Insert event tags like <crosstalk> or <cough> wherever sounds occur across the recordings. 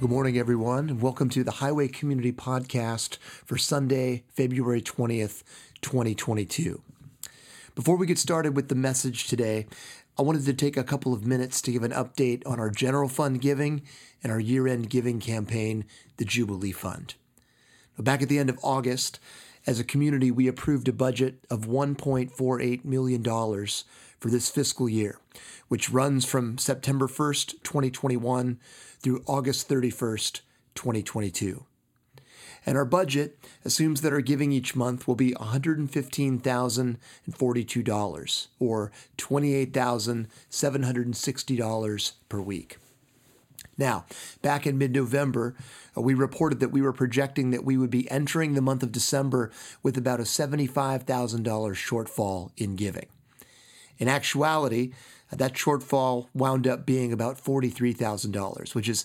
Good morning, everyone, and welcome to the Highway Community Podcast for Sunday, February 20th, 2022. Before we get started with the message today, I wanted to take a couple of minutes to give an update on our general fund giving and our year end giving campaign, the Jubilee Fund. Back at the end of August, as a community, we approved a budget of $1.48 million for this fiscal year, which runs from September 1st, 2021 through August 31st, 2022. And our budget assumes that our giving each month will be $115,042 or $28,760 per week. Now, back in mid November, uh, we reported that we were projecting that we would be entering the month of December with about a $75,000 shortfall in giving. In actuality, that shortfall wound up being about $43,000, which is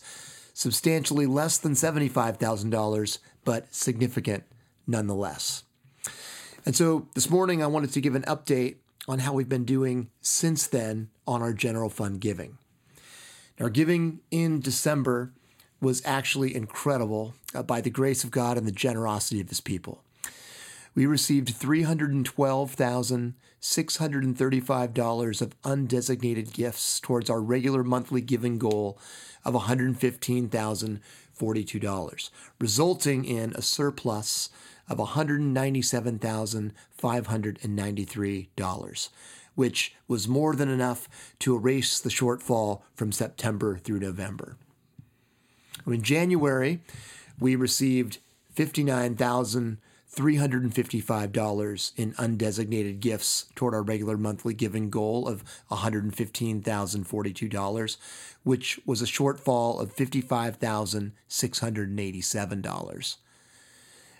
substantially less than $75,000, but significant nonetheless. And so this morning, I wanted to give an update on how we've been doing since then on our general fund giving. Our giving in December was actually incredible uh, by the grace of God and the generosity of his people we received $312,635 of undesignated gifts towards our regular monthly giving goal of $115,042, resulting in a surplus of $197,593, which was more than enough to erase the shortfall from September through November. In January, we received 59,000 $355 in undesignated gifts toward our regular monthly giving goal of $115,042, which was a shortfall of $55,687.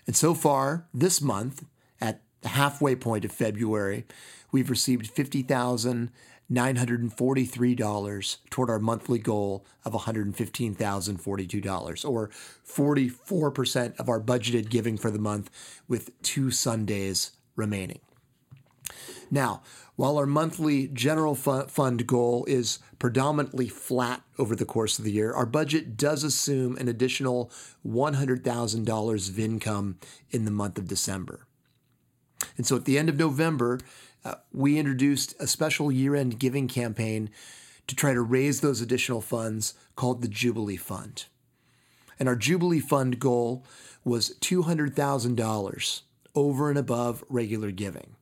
And so far, this month, at the halfway point of February, we've received 50,000 $943 toward our monthly goal of $115,042, or 44% of our budgeted giving for the month, with two Sundays remaining. Now, while our monthly general fund goal is predominantly flat over the course of the year, our budget does assume an additional $100,000 of income in the month of December. And so at the end of November, uh, we introduced a special year end giving campaign to try to raise those additional funds called the Jubilee Fund. And our Jubilee Fund goal was $200,000 over and above regular giving.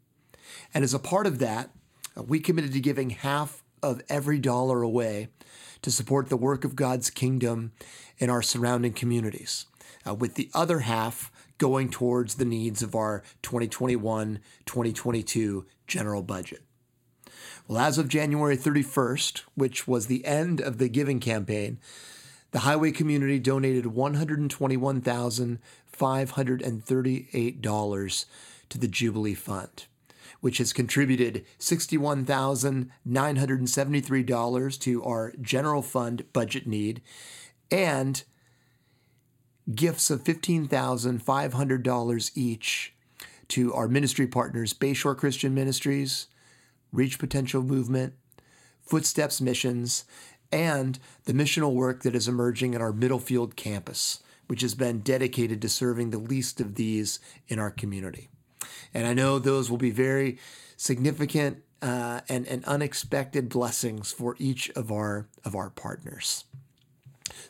And as a part of that, uh, we committed to giving half of every dollar away to support the work of God's kingdom in our surrounding communities, uh, with the other half going towards the needs of our 2021 2022 general budget. Well, as of January 31st, which was the end of the giving campaign, the highway community donated $121,538 to the Jubilee Fund, which has contributed $61,973 to our general fund budget need and gifts of $15,500 each to our ministry partners, Bayshore Christian Ministries, Reach Potential Movement, Footsteps Missions, and the missional work that is emerging at our Middlefield campus, which has been dedicated to serving the least of these in our community. And I know those will be very significant uh, and, and unexpected blessings for each of our of our partners.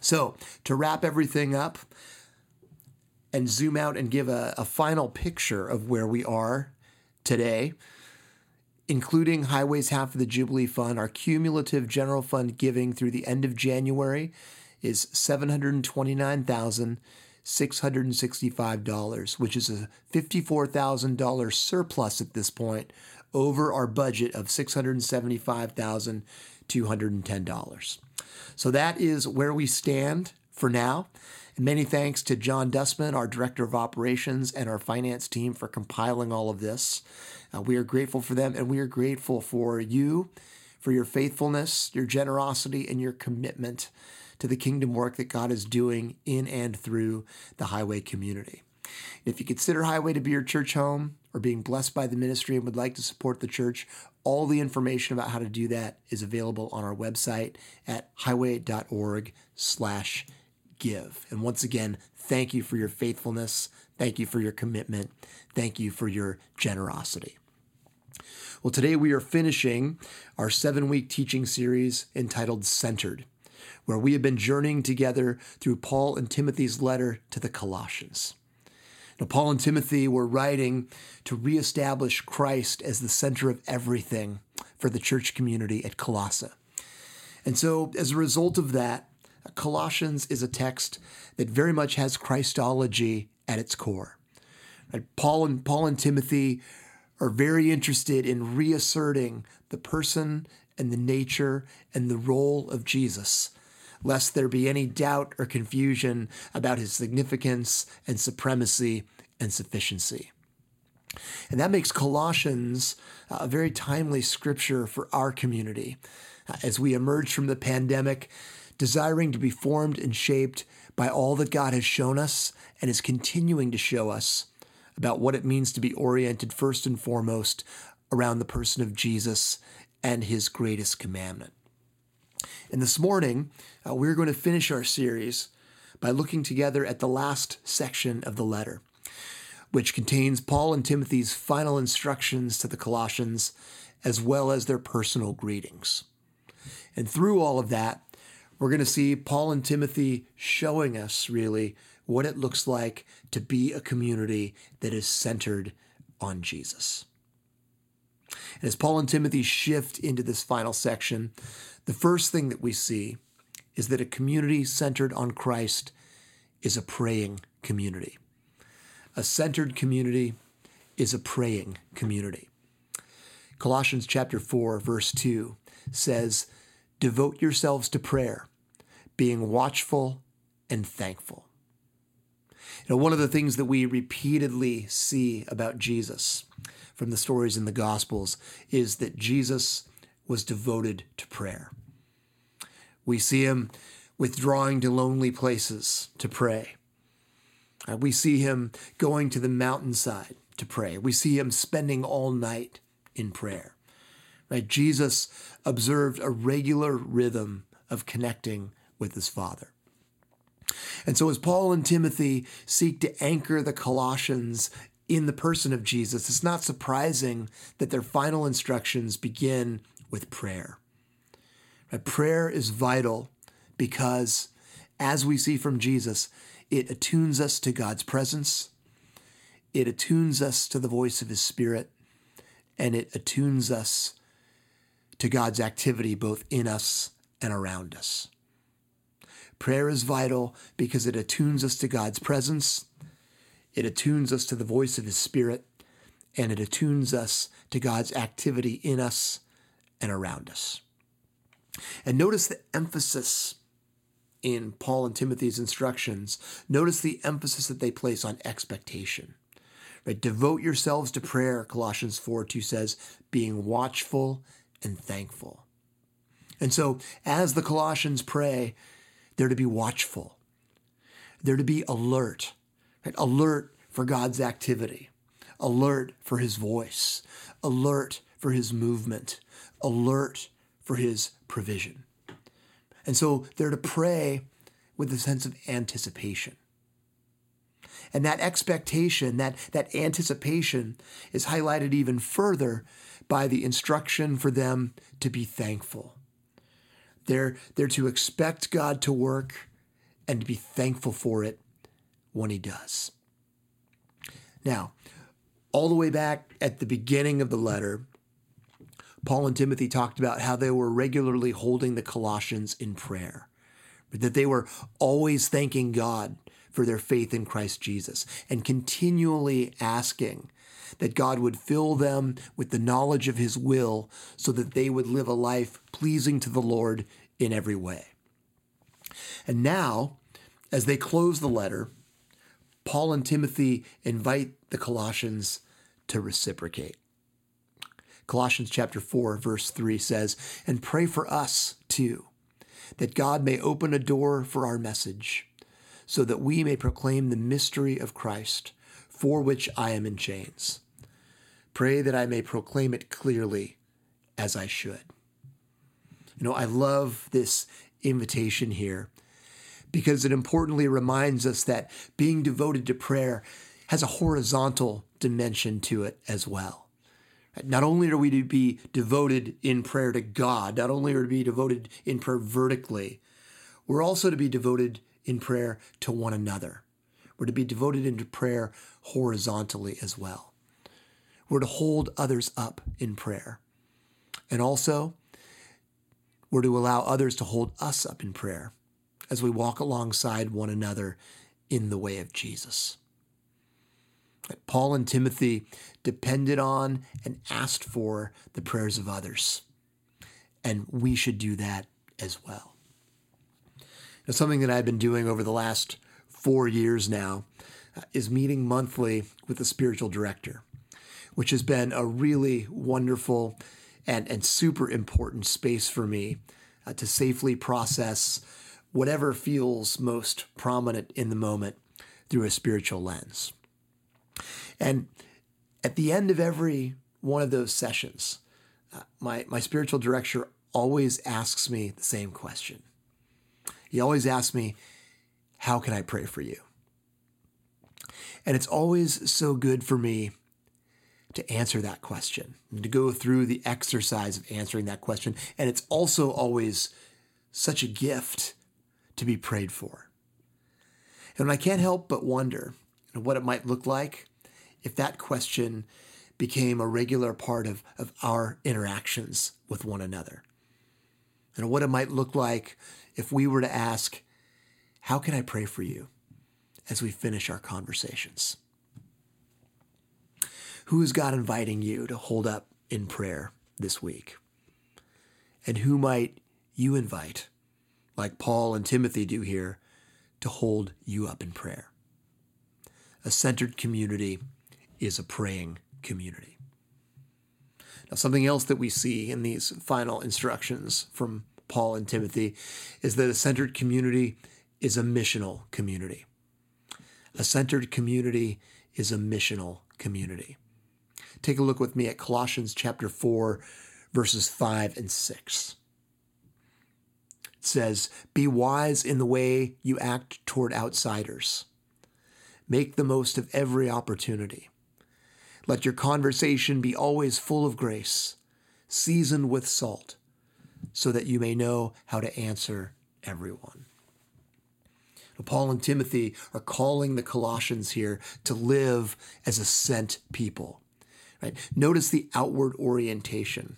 So, to wrap everything up and zoom out and give a, a final picture of where we are today, including Highways half of the Jubilee Fund, our cumulative general fund giving through the end of January is $729,665, which is a $54,000 surplus at this point over our budget of $675,210. So that is where we stand for now. And many thanks to John Dustman, our Director of Operations, and our finance team for compiling all of this. Uh, we are grateful for them, and we are grateful for you, for your faithfulness, your generosity, and your commitment to the kingdom work that God is doing in and through the Highway community. If you consider Highway to be your church home or being blessed by the ministry and would like to support the church, all the information about how to do that is available on our website at highway.org slash give. And once again, thank you for your faithfulness. Thank you for your commitment. Thank you for your generosity. Well, today we are finishing our seven week teaching series entitled Centered, where we have been journeying together through Paul and Timothy's letter to the Colossians. Now, Paul and Timothy were writing to reestablish Christ as the center of everything for the church community at Colossae. And so, as a result of that, Colossians is a text that very much has Christology at its core. Paul and Paul and Timothy are very interested in reasserting the person and the nature and the role of Jesus, lest there be any doubt or confusion about his significance and supremacy and sufficiency. And that makes Colossians a very timely scripture for our community uh, as we emerge from the pandemic, desiring to be formed and shaped by all that God has shown us and is continuing to show us about what it means to be oriented first and foremost around the person of Jesus and his greatest commandment. And this morning, uh, we're going to finish our series by looking together at the last section of the letter, which contains Paul and Timothy's final instructions to the Colossians, as well as their personal greetings. And through all of that, we're going to see Paul and Timothy showing us really what it looks like to be a community that is centered on Jesus. And as Paul and Timothy shift into this final section, the first thing that we see is that a community centered on Christ is a praying community. A centered community is a praying community. Colossians chapter 4 verse 2 says, "Devote yourselves to prayer, being watchful and thankful." You know, one of the things that we repeatedly see about Jesus from the stories in the Gospels is that Jesus was devoted to prayer. We see him withdrawing to lonely places to pray. Uh, we see him going to the mountainside to pray. We see him spending all night in prayer. Right? Jesus observed a regular rhythm of connecting with his Father. And so, as Paul and Timothy seek to anchor the Colossians in the person of Jesus, it's not surprising that their final instructions begin with prayer. Prayer is vital because, as we see from Jesus, it attunes us to God's presence, it attunes us to the voice of His Spirit, and it attunes us to God's activity both in us and around us. Prayer is vital because it attunes us to God's presence, it attunes us to the voice of His Spirit, and it attunes us to God's activity in us and around us. And notice the emphasis in Paul and Timothy's instructions. Notice the emphasis that they place on expectation. Right? Devote yourselves to prayer, Colossians 4 2 says, being watchful and thankful. And so, as the Colossians pray, they're to be watchful. They're to be alert, right? alert for God's activity, alert for his voice, alert for his movement, alert for his provision. And so they're to pray with a sense of anticipation. And that expectation, that, that anticipation is highlighted even further by the instruction for them to be thankful. They're, they're to expect God to work and to be thankful for it when He does. Now, all the way back at the beginning of the letter, Paul and Timothy talked about how they were regularly holding the Colossians in prayer, that they were always thanking God for their faith in Christ Jesus and continually asking that God would fill them with the knowledge of his will so that they would live a life pleasing to the Lord in every way. And now, as they close the letter, Paul and Timothy invite the Colossians to reciprocate. Colossians chapter 4 verse 3 says, "And pray for us too, that God may open a door for our message, so that we may proclaim the mystery of Christ, for which I am in chains. Pray that I may proclaim it clearly as I should." You know, I love this invitation here because it importantly reminds us that being devoted to prayer has a horizontal dimension to it as well. Not only are we to be devoted in prayer to God, not only are we to be devoted in prayer vertically, we're also to be devoted in prayer to one another. We're to be devoted into prayer horizontally as well. We're to hold others up in prayer. And also, we're to allow others to hold us up in prayer as we walk alongside one another in the way of Jesus. Paul and Timothy depended on and asked for the prayers of others. And we should do that as well. Now, something that I've been doing over the last four years now uh, is meeting monthly with the spiritual director, which has been a really wonderful and, and super important space for me uh, to safely process whatever feels most prominent in the moment through a spiritual lens. And at the end of every one of those sessions, uh, my, my spiritual director always asks me the same question. He always asks me, How can I pray for you? And it's always so good for me to answer that question, to go through the exercise of answering that question. And it's also always such a gift to be prayed for. And I can't help but wonder what it might look like if that question became a regular part of, of our interactions with one another. And what it might look like if we were to ask, How can I pray for you as we finish our conversations? Who is God inviting you to hold up in prayer this week? And who might you invite, like Paul and Timothy do here, to hold you up in prayer? A centered community is a praying community. Now, something else that we see in these final instructions from Paul and Timothy is that a centered community is a missional community. A centered community is a missional community. Take a look with me at Colossians chapter 4, verses 5 and 6. It says, Be wise in the way you act toward outsiders. Make the most of every opportunity. Let your conversation be always full of grace, seasoned with salt, so that you may know how to answer everyone. Paul and Timothy are calling the Colossians here to live as a sent people, Right? Notice the outward orientation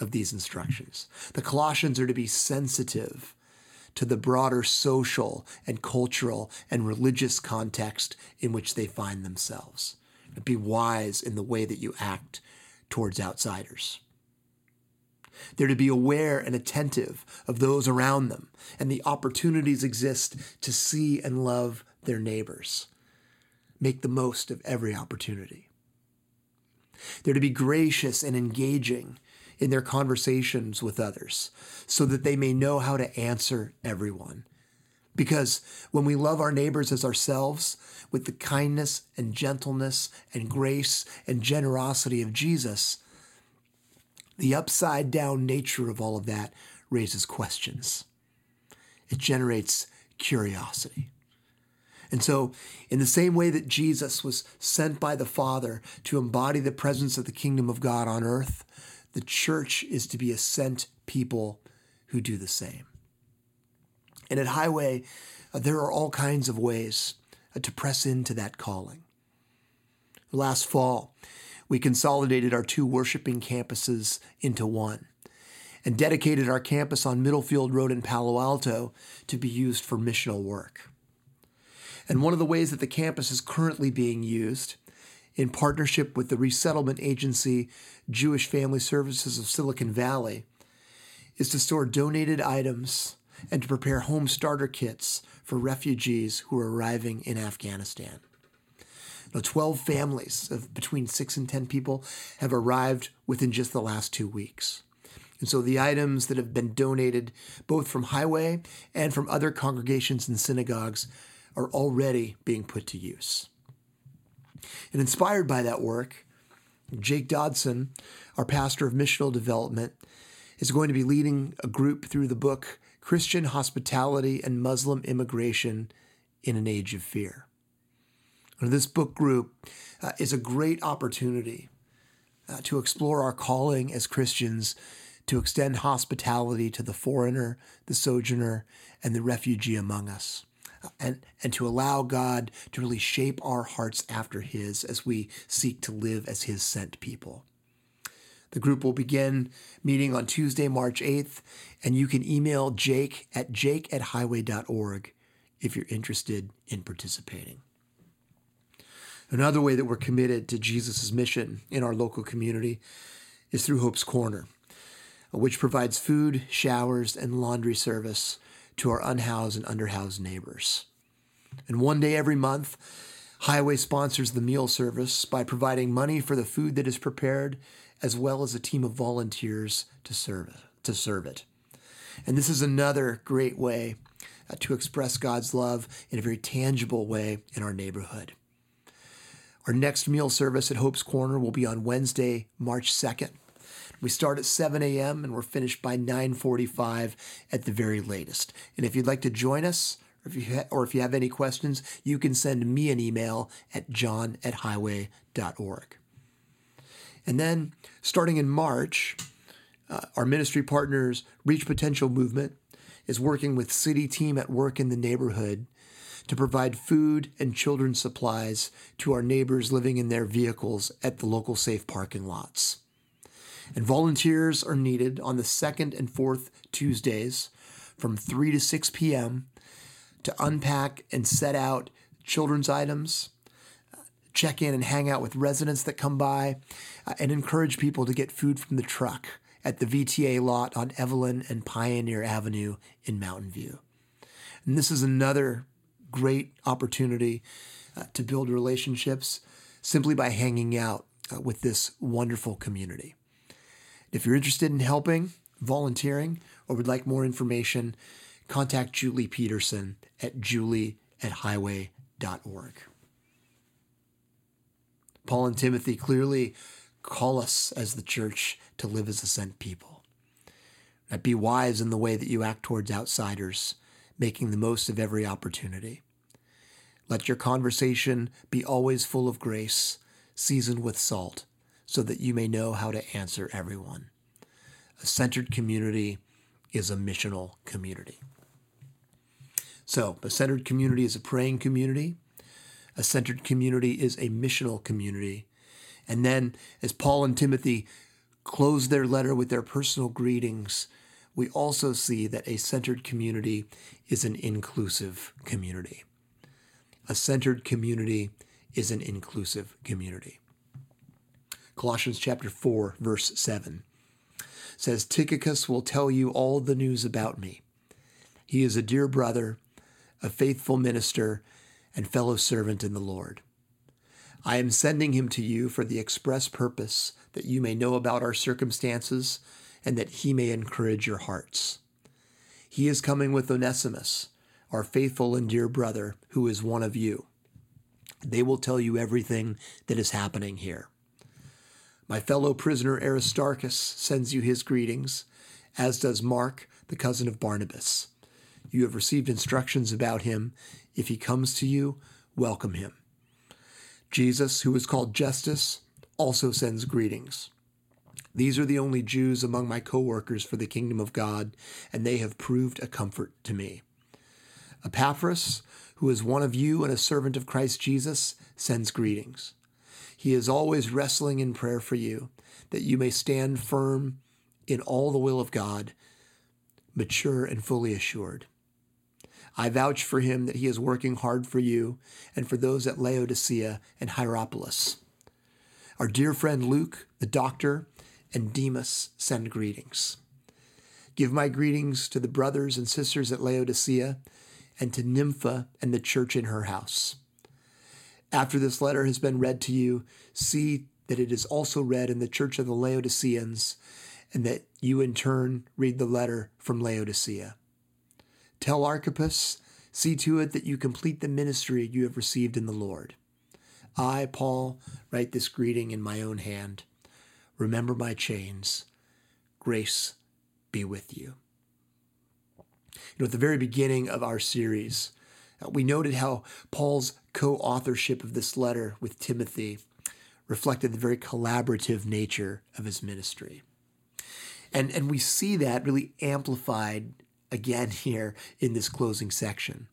of these instructions. The Colossians are to be sensitive to the broader social and cultural and religious context in which they find themselves. Be wise in the way that you act towards outsiders. They're to be aware and attentive of those around them, and the opportunities exist to see and love their neighbors. Make the most of every opportunity. They're to be gracious and engaging in their conversations with others so that they may know how to answer everyone. Because when we love our neighbors as ourselves with the kindness and gentleness and grace and generosity of Jesus, the upside down nature of all of that raises questions. It generates curiosity. And so, in the same way that Jesus was sent by the Father to embody the presence of the kingdom of God on earth, the church is to be a sent people who do the same. And at Highway, uh, there are all kinds of ways uh, to press into that calling. Last fall, we consolidated our two worshiping campuses into one and dedicated our campus on Middlefield Road in Palo Alto to be used for missional work. And one of the ways that the campus is currently being used, in partnership with the resettlement agency Jewish Family Services of Silicon Valley, is to store donated items and to prepare home starter kits for refugees who are arriving in Afghanistan. Now, 12 families of between 6 and 10 people have arrived within just the last two weeks. And so the items that have been donated, both from Highway and from other congregations and synagogues, are already being put to use. And inspired by that work, Jake Dodson, our pastor of missional development, is going to be leading a group through the book Christian hospitality and Muslim immigration in an age of fear. And this book group uh, is a great opportunity uh, to explore our calling as Christians to extend hospitality to the foreigner, the sojourner, and the refugee among us. And, and to allow God to really shape our hearts after His as we seek to live as His sent people. The group will begin meeting on Tuesday, March 8th, and you can email jake at jake at highway.org if you're interested in participating. Another way that we're committed to Jesus' mission in our local community is through Hope's Corner, which provides food, showers, and laundry service to our unhoused and underhoused neighbors. And one day every month, Highway sponsors the meal service by providing money for the food that is prepared, as well as a team of volunteers to serve it. To serve it. And this is another great way uh, to express God's love in a very tangible way in our neighborhood. Our next meal service at Hope's Corner will be on Wednesday, March 2nd. We start at 7 a.m. and we're finished by 9:45 at the very latest. And if you'd like to join us, or if you ha- or if you have any questions, you can send me an email at john at highway.org. And then, starting in March, uh, our ministry partners, Reach Potential Movement, is working with City Team at Work in the neighborhood to provide food and children's supplies to our neighbors living in their vehicles at the local safe parking lots. And volunteers are needed on the second and fourth Tuesdays from 3 to 6 p.m. to unpack and set out children's items, check in and hang out with residents that come by, uh, and encourage people to get food from the truck at the VTA lot on Evelyn and Pioneer Avenue in Mountain View. And this is another great opportunity uh, to build relationships simply by hanging out uh, with this wonderful community. If you're interested in helping, volunteering, or would like more information, contact Julie Peterson at julie at highway.org. Paul and Timothy clearly call us as the church to live as a sent people. That be wise in the way that you act towards outsiders, making the most of every opportunity. Let your conversation be always full of grace, seasoned with salt, so that you may know how to answer everyone. A centered community is a missional community. So, a centered community is a praying community. A centered community is a missional community. And then, as Paul and Timothy close their letter with their personal greetings, we also see that a centered community is an inclusive community. A centered community is an inclusive community. Colossians chapter 4 verse 7 says Tychicus will tell you all the news about me. He is a dear brother, a faithful minister, and fellow servant in the Lord. I am sending him to you for the express purpose that you may know about our circumstances and that he may encourage your hearts. He is coming with Onesimus our faithful and dear brother, who is one of you. They will tell you everything that is happening here. My fellow prisoner Aristarchus sends you his greetings, as does Mark, the cousin of Barnabas. You have received instructions about him. If he comes to you, welcome him. Jesus, who is called Justus, also sends greetings. These are the only Jews among my co workers for the kingdom of God, and they have proved a comfort to me. Epaphras, who is one of you and a servant of Christ Jesus, sends greetings. He is always wrestling in prayer for you, that you may stand firm in all the will of God, mature and fully assured. I vouch for him that he is working hard for you and for those at Laodicea and Hierapolis. Our dear friend Luke, the doctor, and Demas send greetings. Give my greetings to the brothers and sisters at Laodicea and to Nympha and the church in her house. After this letter has been read to you, see that it is also read in the church of the Laodiceans, and that you in turn read the letter from Laodicea. Tell Archippus, see to it that you complete the ministry you have received in the Lord. I, Paul, write this greeting in my own hand. Remember my chains. Grace be with you. You know, at the very beginning of our series, uh, we noted how Paul's co authorship of this letter with Timothy reflected the very collaborative nature of his ministry. And, and we see that really amplified again <laughs> here in this closing section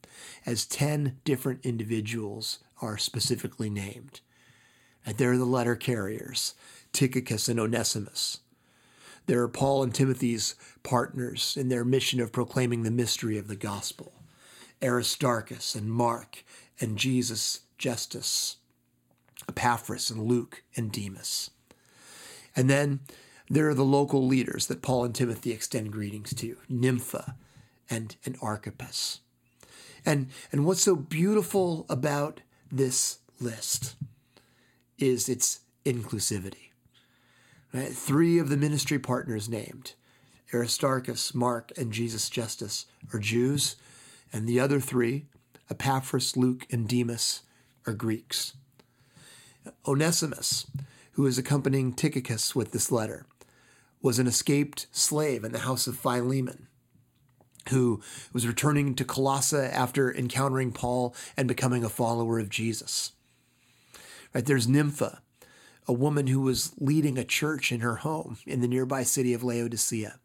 as 10 different individuals are specifically named. And there are the letter carriers, Tychicus and Onesimus. There are Paul and Timothy's partners in their mission of proclaiming the mystery of the gospel Aristarchus and Mark and Jesus Justus, Epaphras and Luke and Demas. And then there are the local leaders that Paul and Timothy extend greetings to Nympha and, and Archippus. And, and what's so beautiful about this list is its inclusivity. Right? Three of the ministry partners named, Aristarchus, Mark, and Jesus Justus, are Jews, and the other three, Epaphras, Luke, and Demas, are Greeks. Onesimus, who is accompanying Tychicus with this letter, was an escaped slave in the house of Philemon who was returning to Colossae after encountering Paul and becoming a follower of Jesus. Right there's Nympha, a woman who was leading a church in her home in the nearby city of Laodicea.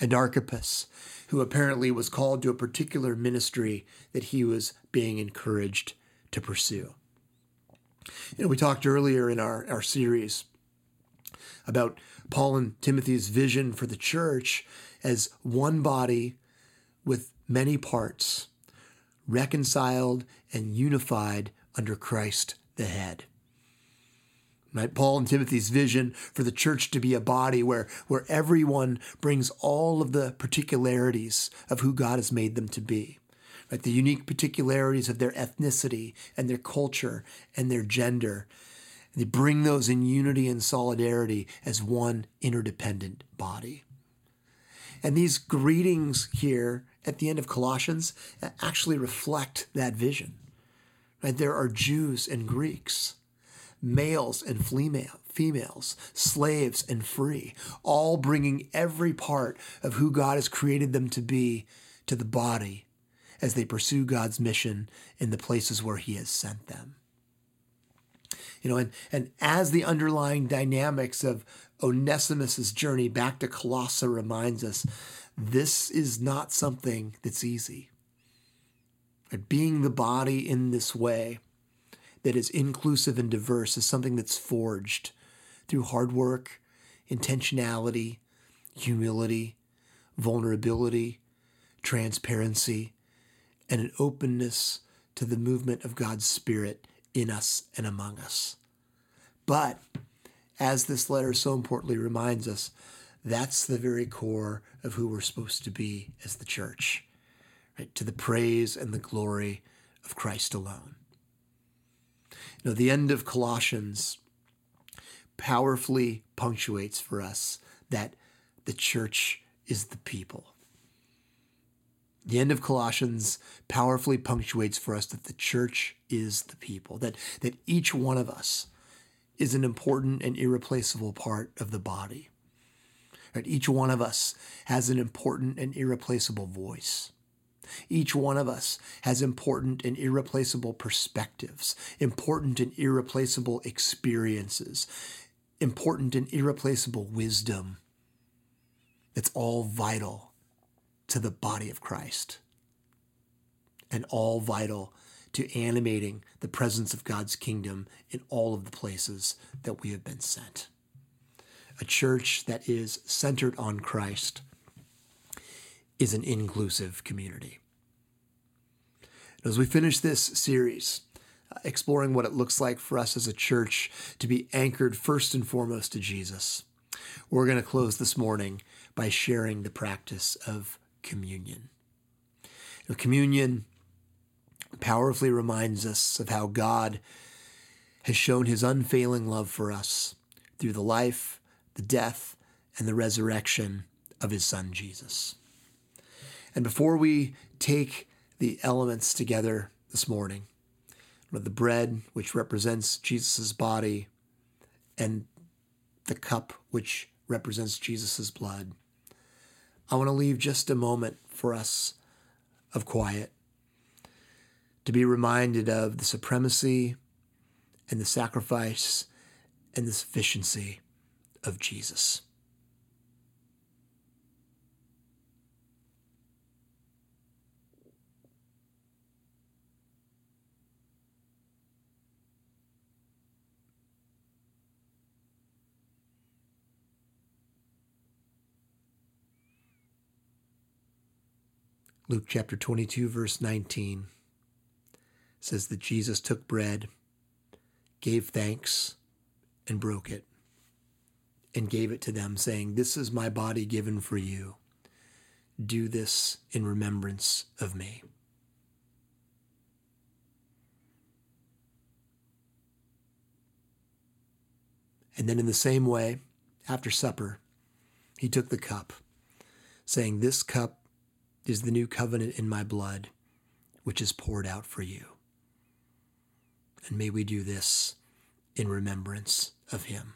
And Archippus, who apparently was called to a particular ministry that he was being encouraged to pursue. You know, we talked earlier in our, our series about Paul and Timothy's vision for the church as one body with many parts, reconciled and unified under Christ the head. Right? Paul and Timothy's vision for the church to be a body where, where everyone brings all of the particularities of who God has made them to be. Right? The unique particularities of their ethnicity and their culture and their gender. They bring those in unity and solidarity as one interdependent body. And these greetings here at the end of Colossians uh, actually reflect that vision. Right? There are Jews and Greeks males and females, slaves and free, all bringing every part of who God has created them to be to the body as they pursue God's mission in the places where He has sent them. You know, and, and as the underlying dynamics of Onesimus's journey back to Colossae reminds us, this is not something that's easy. Being the body in this way that is inclusive and diverse is something that's forged through hard work, intentionality, humility, vulnerability, transparency, and an openness to the movement of God's Spirit in us and among us. But as this letter so importantly reminds us, that's the very core of who we're supposed to be as the church, right? To the praise and the glory of Christ alone. You know, the end of Colossians powerfully punctuates for us that the church is the people. The end of Colossians powerfully punctuates for us that the church is the people, that, that each one of us is an important and irreplaceable part of the body. Right? Each one of us has an important and irreplaceable voice. Each one of us has important and irreplaceable perspectives, important and irreplaceable experiences, important and irreplaceable wisdom. It's all vital to the body of Christ and all vital to animating the presence of God's kingdom in all of the places that we have been sent. A church that is centered on Christ is an inclusive community. As we finish this series, uh, exploring what it looks like for us as a church to be anchored first and foremost to Jesus, we're going to close this morning by sharing the practice of communion. Now, communion powerfully reminds us of how God has shown his unfailing love for us through the life, the death, and the resurrection of his son Jesus. And before we take the elements together this morning, the bread, which represents Jesus' body, and the cup, which represents Jesus' blood, I want to leave just a moment for us of quiet to be reminded of the supremacy and the sacrifice and the sufficiency of Jesus. Luke chapter 22, verse 19 says that Jesus took bread, gave thanks, and broke it, and gave it to them, saying, This is my body given for you. Do this in remembrance of me. And then, in the same way, after supper, he took the cup, saying, This cup is the new covenant in my blood, which is poured out for you. And may we do this in remembrance of him.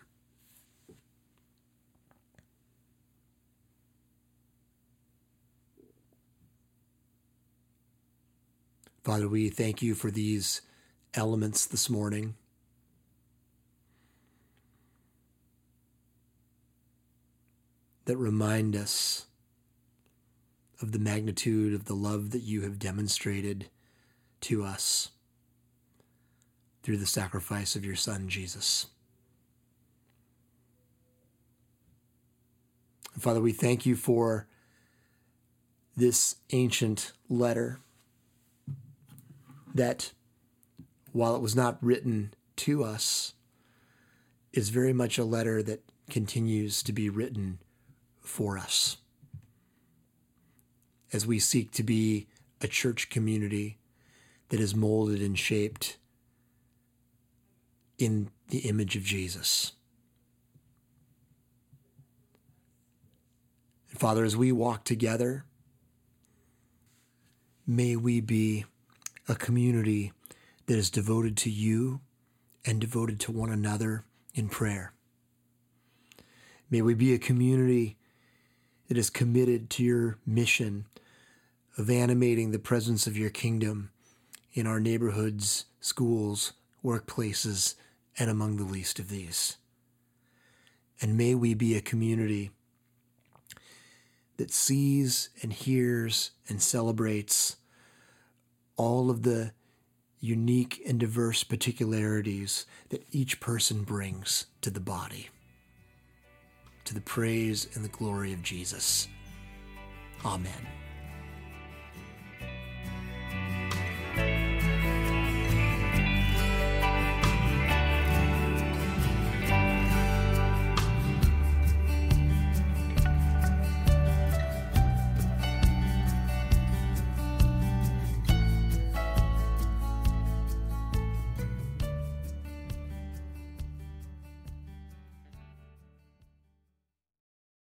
Father, we thank you for these elements this morning. That remind us of the magnitude of the love that you have demonstrated to us through the sacrifice of your Son, Jesus. Father, we thank you for this ancient letter that, while it was not written to us, is very much a letter that continues to be written for us as we seek to be a church community that is molded and shaped in the image of Jesus. And Father, as we walk together, may we be a community that is devoted to you and devoted to one another in prayer. May we be a community that is committed to your mission of animating the presence of your kingdom in our neighborhoods, schools, workplaces, and among the least of these. And may we be a community that sees and hears and celebrates all of the unique and diverse particularities that each person brings to the body, to the praise and the glory of Jesus. Amen.